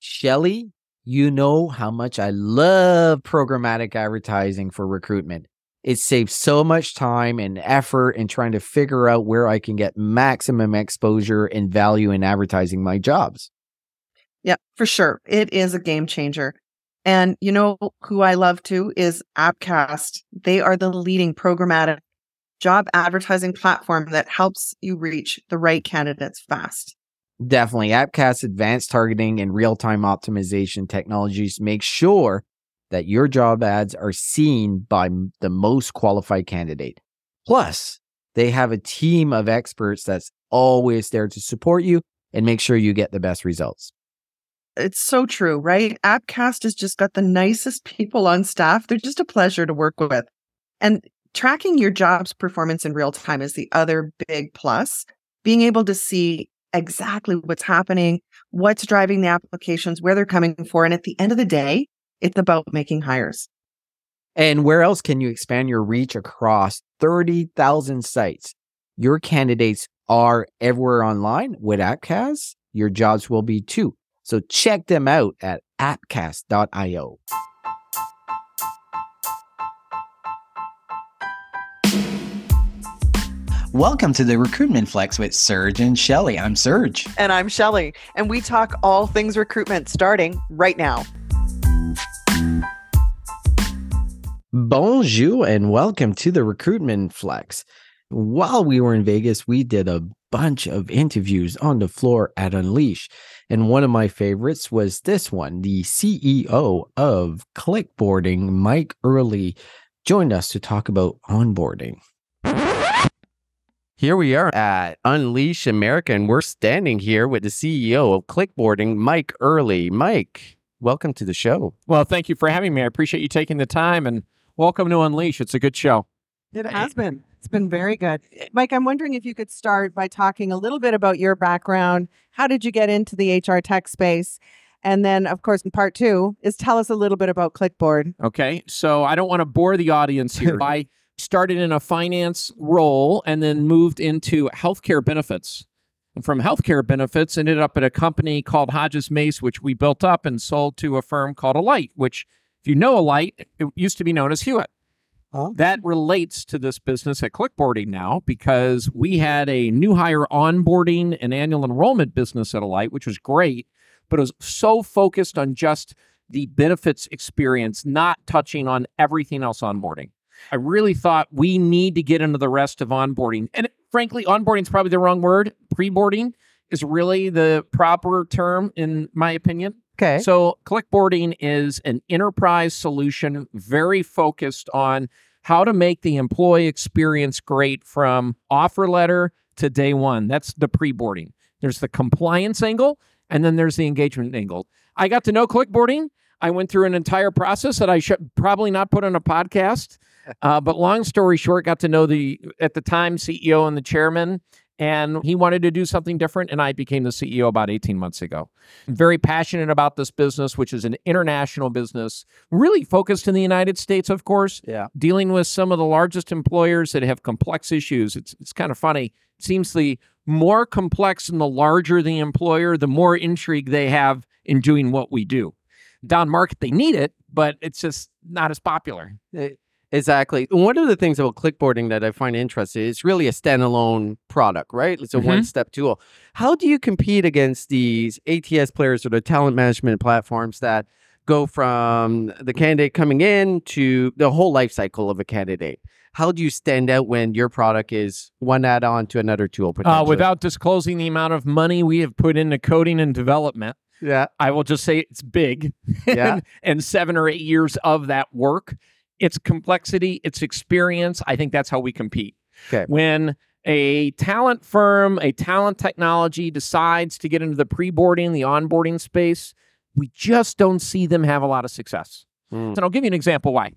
Shelly, you know how much I love programmatic advertising for recruitment. It saves so much time and effort in trying to figure out where I can get maximum exposure and value in advertising my jobs. Yeah, for sure. It is a game changer. And you know who I love too is Appcast. They are the leading programmatic job advertising platform that helps you reach the right candidates fast. Definitely. AppCast's advanced targeting and real time optimization technologies make sure that your job ads are seen by the most qualified candidate. Plus, they have a team of experts that's always there to support you and make sure you get the best results. It's so true, right? Appcast has just got the nicest people on staff. They're just a pleasure to work with. And tracking your job's performance in real time is the other big plus. Being able to see exactly what's happening, what's driving the applications, where they're coming for. And at the end of the day, it's about making hires. And where else can you expand your reach across 30,000 sites? Your candidates are everywhere online with Appcast. Your jobs will be too. So check them out at appcast.io. Welcome to the Recruitment Flex with Serge and Shelly. I'm Serge. And I'm Shelly. And we talk all things recruitment starting right now. Bonjour and welcome to the Recruitment Flex. While we were in Vegas, we did a bunch of interviews on the floor at Unleash. And one of my favorites was this one. The CEO of Clickboarding, Mike Ehrle, joined us to talk about onboarding. Here we are at Unleash America, and we're standing here with the CEO of Clickboarding, Mike Ehrle. Mike, welcome to the show. Well, thank you for having me. I appreciate you taking the time and welcome to Unleash. It's a good show. It has been. It's been very good. Mike, I'm wondering if you could start by talking a little bit about your background. How did you get into the HR tech space? And then, of course, in part two is tell us a little bit about Clickboard. Okay. So I don't want to bore the audience here. I started in a finance role and then moved into healthcare benefits. And from healthcare benefits, ended up at a company called Hodges Mace, which we built up and sold to a firm called Alight, which, if you know Alight, it used to be known as Hewitt. Huh? That relates to this business at Clickboarding now because we had a new hire onboarding and annual enrollment business at Alight, which was great, but it was so focused on just the benefits experience, not touching on everything else onboarding. I really thought we need to get into the rest of onboarding. And frankly, onboarding is probably the wrong word. Preboarding is really the proper term, in my opinion. Okay. So, clickboarding is an enterprise solution very focused on how to make the employee experience great from offer letter to day one. That's the preboarding. There's the compliance angle, and then there's the engagement angle. I got to know clickboarding. I went through an entire process that I should probably not put on a podcast. Uh, but long story short, got to know the at the time CEO and the chairman, and he wanted to do something different, and I became the CEO about 18 months ago. Very passionate about this business, which is an international business, really focused in the United States, of course. Yeah. Dealing with some of the largest employers that have complex issues. It's it's kind of funny. It seems the more complex and the larger the employer, the more intrigue they have in doing what we do. Down market, they need it, but it's just not as popular. It, Exactly. One of the things about clickboarding that I find interesting is really a standalone product, right? It's a mm-hmm. one step tool. How do you compete against these ATS players or the talent management platforms that go from the candidate coming in to the whole life cycle of a candidate? How do you stand out when your product is one add on to another tool? Uh, without disclosing the amount of money we have put into coding and development, yeah, I will just say it's big. Yeah, and, and seven or eight years of that work it's complexity, it's experience. I think that's how we compete. Okay. When a talent firm, a talent technology decides to get into the pre-boarding, the onboarding space, we just don't see them have a lot of success. Mm. And I'll give you an example why.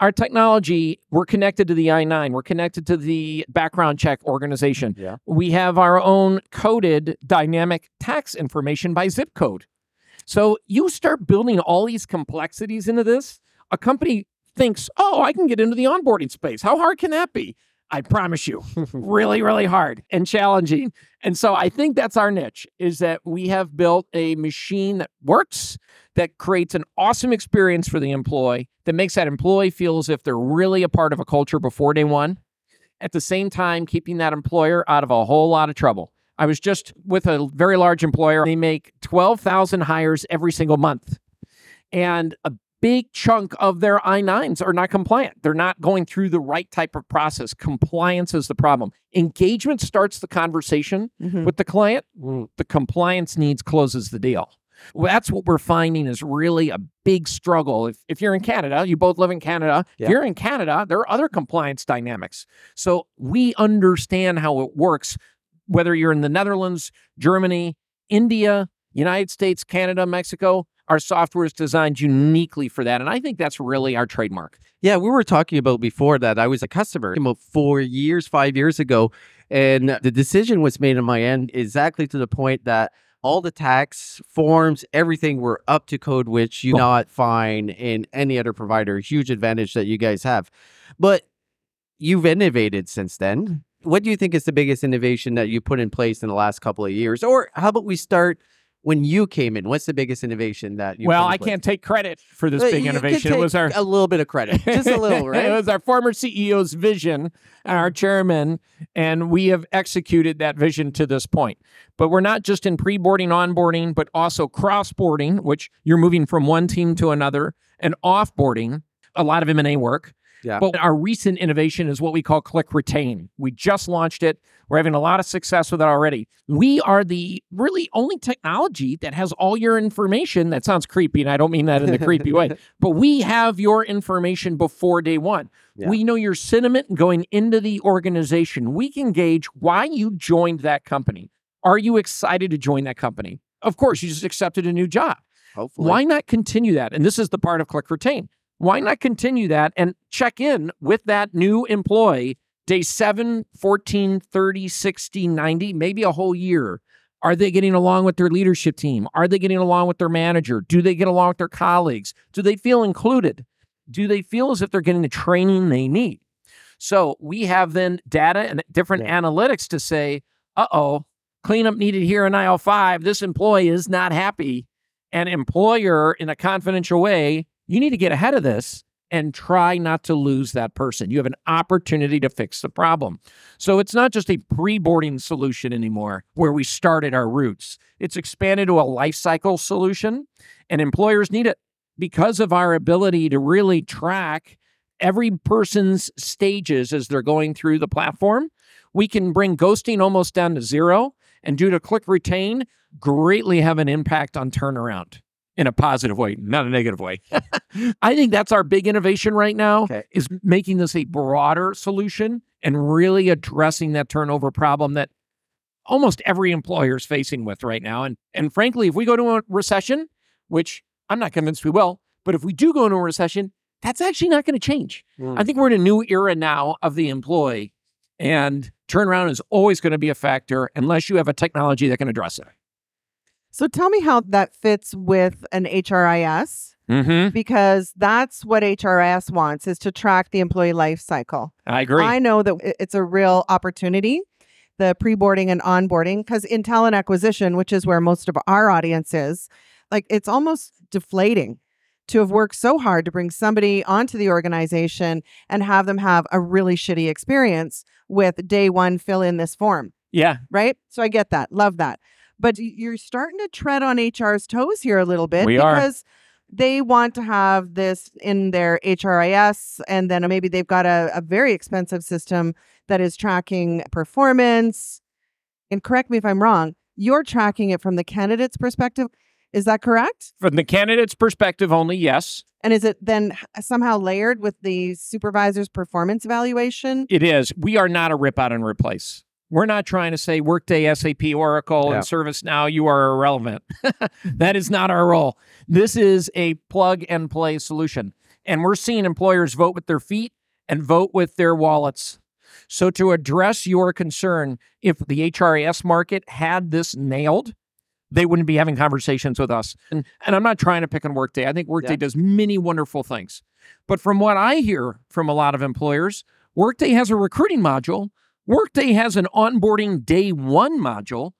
Our technology, we're connected to the I 9, we're connected to the background check organization. Yeah. We have our own coded dynamic tax information by zip code. So you start building all these complexities into this. A company thinks, oh, I can get into the onboarding space. How hard can that be? I promise you, really, really hard and challenging. And so I think that's our niche is that we have built a machine that works, that creates an awesome experience for the employee, that makes that employee feel as if they're really a part of a culture before day one. At the same time, keeping that employer out of a whole lot of trouble. I was just with a very large employer. They make 12,000 hires every single month. And a big chunk of their I 9s are not compliant. They're not going through the right type of process. Compliance is the problem. Engagement starts the conversation Mhm. with the client, the compliance needs closes the deal. Well, that's what we're finding is really a big struggle. If, if you're in Canada, you both live in Canada. Yeah. If you're in Canada, there are other compliance dynamics. So we understand how it works, whether you're in the Netherlands, Germany, India, United States, Canada, Mexico. Our software is designed uniquely for that. And I think that's really our trademark. Yeah, we were talking about before that I was a customer about four years, five years ago, and the decision was made on my end exactly to the point that all the tax forms, everything were up to code, which you oh. Cool. not find in any other provider. Huge advantage that you guys have, but you've innovated since then. What do you think is the biggest innovation that you put in place in the last couple of years? Or how about we start when you came in? What's the biggest innovation that you? well, I can't take credit for this Uh, big innovation. It was our a little bit of credit, just a little, right? it was our former CEO's vision and our chairman, and we have executed that vision to this point. But we're not just in pre-boarding, onboarding, but also cross-boarding, which you're moving from one team to another, and off-boarding, a lot of M&A work. Yeah. But our recent innovation is what we call Click Retain. We just launched it. We're having a lot of success with it already. We are the really only technology that has all your information. That sounds creepy, and I don't mean that in the creepy way, but we have your information before day one. Yeah. We know your sentiment going into the organization. We can gauge why you joined that company. Are you excited to join that company? Of course, you just accepted a new job. Hopefully. Why not continue that? And this is the part of Click Retain. Why not continue that and check in with that new employee day 7, 14, 30, 60, 90, maybe a whole year? Are they getting along with their leadership team? Are they getting along with their manager? Do they get along with their colleagues? Do they feel included? Do they feel as if they're getting the training they need? So we have then data and different Yeah. analytics to say, uh oh, cleanup needed here in aisle five. This employee is not happy. And employer, in a confidential way, you need to get ahead of this and try not to lose that person. You have an opportunity to fix the problem. So it's not just a pre boarding solution anymore where we started our roots, it's expanded to a life cycle solution, and employers need it because of our ability to really track every person's stages as they're going through the platform. We can bring ghosting almost down to zero and due to click retain, greatly have an impact on turnaround in a positive way, not a negative way. I think that's our big innovation right now Okay. is making this a broader solution and really addressing that turnover problem that almost every employer is facing with right now. And and frankly, if we go to a recession, which I'm not convinced we will, but if we do go into a recession, that's actually not going to change. Mm. I think we're in a new era now of the employee, and turnaround is always going to be a factor unless you have a technology that can address it. So tell me how that fits with an HRIS Mm-hmm. because that's what HRIS wants is to track the employee life cycle. I agree. I know that it's a real opportunity, the pre-boarding and onboarding, because in talent acquisition, which is where most of our audience is, like it's almost deflating to have worked so hard to bring somebody onto the organization and have them have a really shitty experience with day one fill in this form yeah. right? So I get that. Love that. But you're starting to tread on HR's toes here a little bit We are. because they want to have this in their HRIS and then maybe they've got a, a very expensive system that is tracking performance. And correct me if I'm wrong, you're tracking it from the candidate's perspective. Is that correct? From the candidate's perspective only, yes, And is it then somehow layered with the supervisor's performance evaluation? it is. We are not a rip out and replace. We're not trying to say Workday, SAP, Oracle, Yeah. and ServiceNow, you are irrelevant. that is not our role. This is a plug and play solution. And we're seeing employers vote with their feet and vote with their wallets. So, to address your concern, if the HRIS market had this nailed, they wouldn't be having conversations with us. And, and I'm not trying to pick on Workday. I think Workday Yeah. does many wonderful things. But from what I hear from a lot of employers, Workday has a recruiting module. Workday has an onboarding day one module.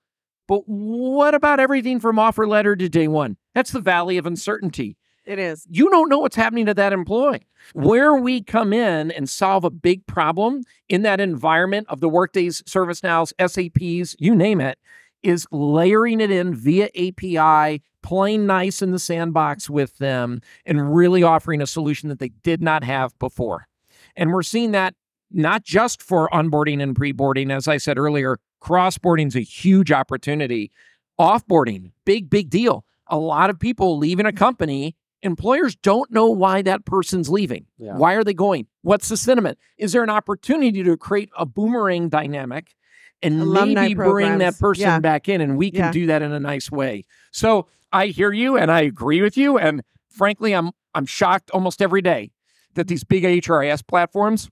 But what about everything from offer letter to day one? That's the valley of uncertainty. It is. You don't know what's happening to that employee. Where we come in and solve a big problem in that environment of the Workdays, ServiceNows, SAPs, you name it, is layering it in via API, playing nice in the sandbox with them, and really offering a solution that they did not have before. And we're seeing that not just for onboarding and pre-boarding, as I said earlier, cross-boarding is a huge opportunity. Offboarding, big, big deal. A lot of people leaving a company, employers don't know why that person's leaving. Yeah. Why are they going? What's the sentiment? Is there an opportunity to create a boomerang dynamic and Alumni maybe bring that person Yeah. back in and we can Yeah. do that in a nice way. So I hear you and I agree with you. And frankly, I'm I'm shocked almost every day that these big HRIS platforms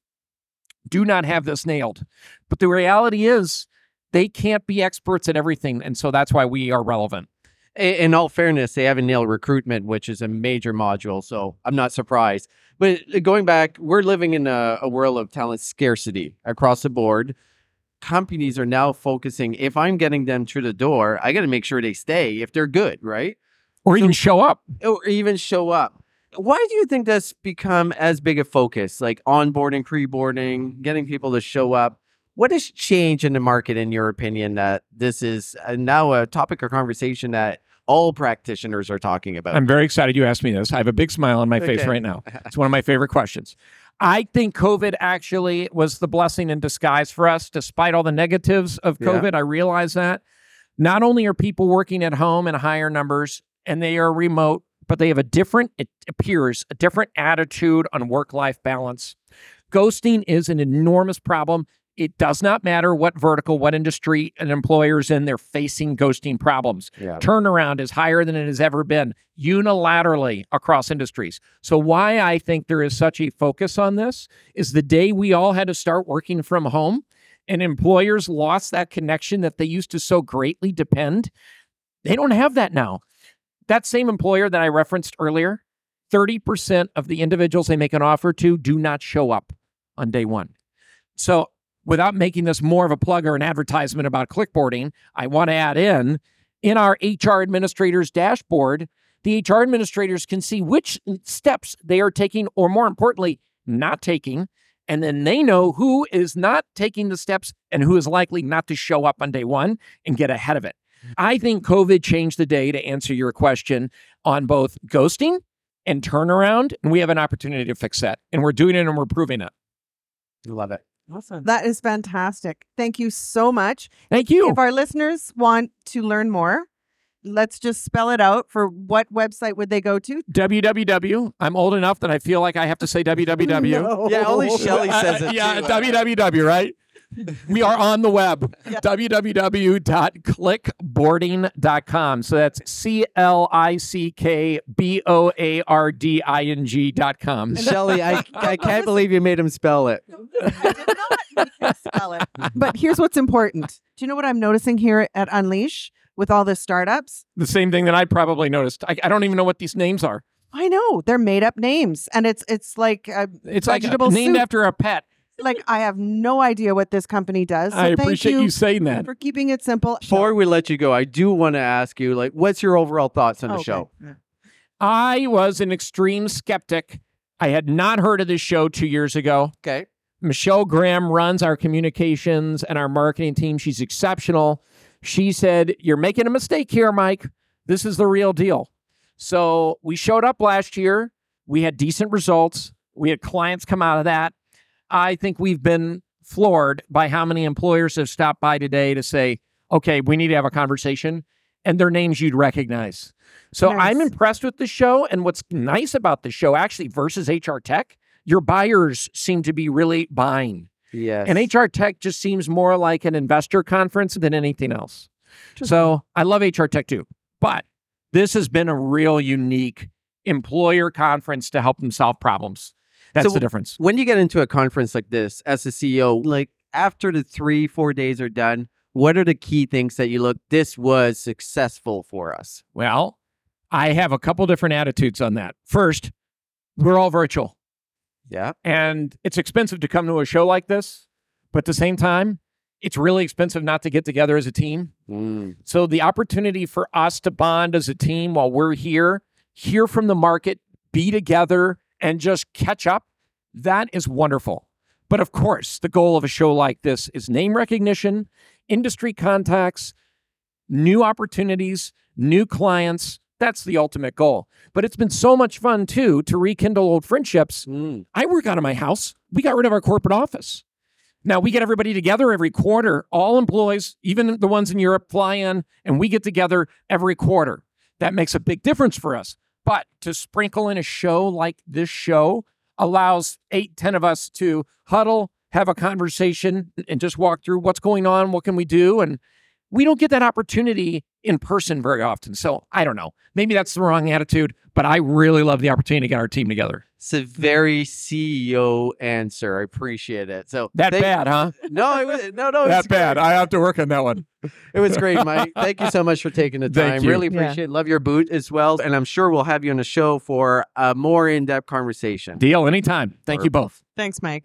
do not have this nailed. But the reality is they can't be experts at everything. And so that's why we are relevant. In all fairness, they haven't nailed recruitment, which is a major module. So I'm not surprised. But uh, going back, we're living in a, a world of talent scarcity across the board. Companies are now focusing. If I'm getting them through the door, I got to make sure they stay if they're good, right? Or even show up. Or even show up. Why do you think that's become as big a focus? Like onboarding, pre-boarding, getting people to show up. What has changed in the market, in your opinion, that this is uh, now a topic of conversation that all practitioners are talking about? I'm very excited you asked me this. I have a big smile on my face right now. It's one of my favorite questions. I think COVID actually was the blessing in disguise for us, despite all the negatives of Yeah. COVID. I realize that. Not only are people working at home in higher numbers and they are remote, but they have a different, it appears, a different attitude on work life balance. Ghosting is an enormous problem. It does not matter what vertical, what industry an employer is in, they're facing ghosting problems yeah. turnaround is higher than it has ever been unilaterally across industries. So, why I think there is such a focus on this is the day we all had to start working from home and employers lost that connection that they used to so greatly depend. They don't have that now. That same employer that I referenced earlier, 30% of the individuals they make an offer to do not show up on day one. So, without making this more of a plug or an advertisement about clickboarding, I want to add in in our HR administrators dashboard, the HR administrators can see which steps they are taking, or more importantly, not taking. And then they know who is not taking the steps and who is likely not to show up on day one and get ahead of it. I think COVID changed the day to answer your question on both ghosting and turnaround. And we have an opportunity to fix that. And we're doing it and we're proving it. Love it. Awesome. That is fantastic. Thank you so much. Thank you. If our listeners want to learn more, let's just spell it out for what website would they go to? www. I'm old enough that I feel like I have to say www. Yeah, only Shelley Uh, says it. yeah, too. www, right? We are on the web. Yeah. www.clickboarding.com. So that's C L I C K B O A R D I N G.com. Shelley, I, I can't believe you made him spell it. I did not make him spell it. But here's what's important. Do you know what I'm noticing here at Unleash with all the startups? The same thing that I probably noticed. I, I don't even know what these names are. I know they're made up names, and it's it's like uh, It's like Vegetable named soup. after a pet. Like I have no idea what this company does. So I thank appreciate you, saying that. for keeping it simple. Before we let you go, I do want to ask you, like, what's your overall thoughts on the Okay. show? I was an extreme skeptic. I had not heard of this show two years ago. Okay. Michelle Graham runs our communications and our marketing team. She's exceptional. She said, You're making a mistake here, Mike. This is the real deal. So we showed up last year. We had decent results. We had clients come out of that. I think we've been floored by how many employers have stopped by today to say, okay, we need to have a conversation, and their names you'd recognize. So I'm impressed with the show. And what's nice about the show, actually, versus HR Tech, your buyers seem to be really buying. Yes. And HR Tech just seems more like an investor conference than anything else. So I love HR Tech too. But this has been a real unique employer conference to help them solve problems. That's So the difference. when you get into a conference like this as a CEO, like after the three, four days are done, what are the key things that you look, this was successful for us? Well, I have a couple different attitudes on that. First, we're all virtual. Yeah. And it's expensive to come to a show like this, but at the same time, it's really expensive not to get together as a team. Mm. So the opportunity for us to bond as a team while we're here, hear from the market, be together, and just catch up, that is wonderful. But of course, the goal of a show like this is name recognition, industry contacts, new opportunities, new clients. That's the ultimate goal. But it's been so much fun too to rekindle old friendships. Mm. I work out of my house. We got rid of our corporate office. Now we get everybody together every quarter. All employees, even the ones in Europe, fly in and we get together every quarter. That makes a big difference for us. But to sprinkle in a show like this show allows eight, ten of us to huddle, have a conversation, and just walk through what's going on, what can we do, and we don't get that opportunity in person very often. So I don't know. Maybe that's the wrong attitude, but I really love the opportunity to get our team together. It's a very CEO answer. I appreciate it. So That thank- bad, huh? No, it was, no, no. that bad. I have to work on that one. It was great, Mike. Thank you so much for taking the time. you. Really Yeah. appreciate it. Love your boot as well. And I'm sure we'll have you on the show for a more in depth conversation. Deal anytime. Thank you both. Thanks, Mike.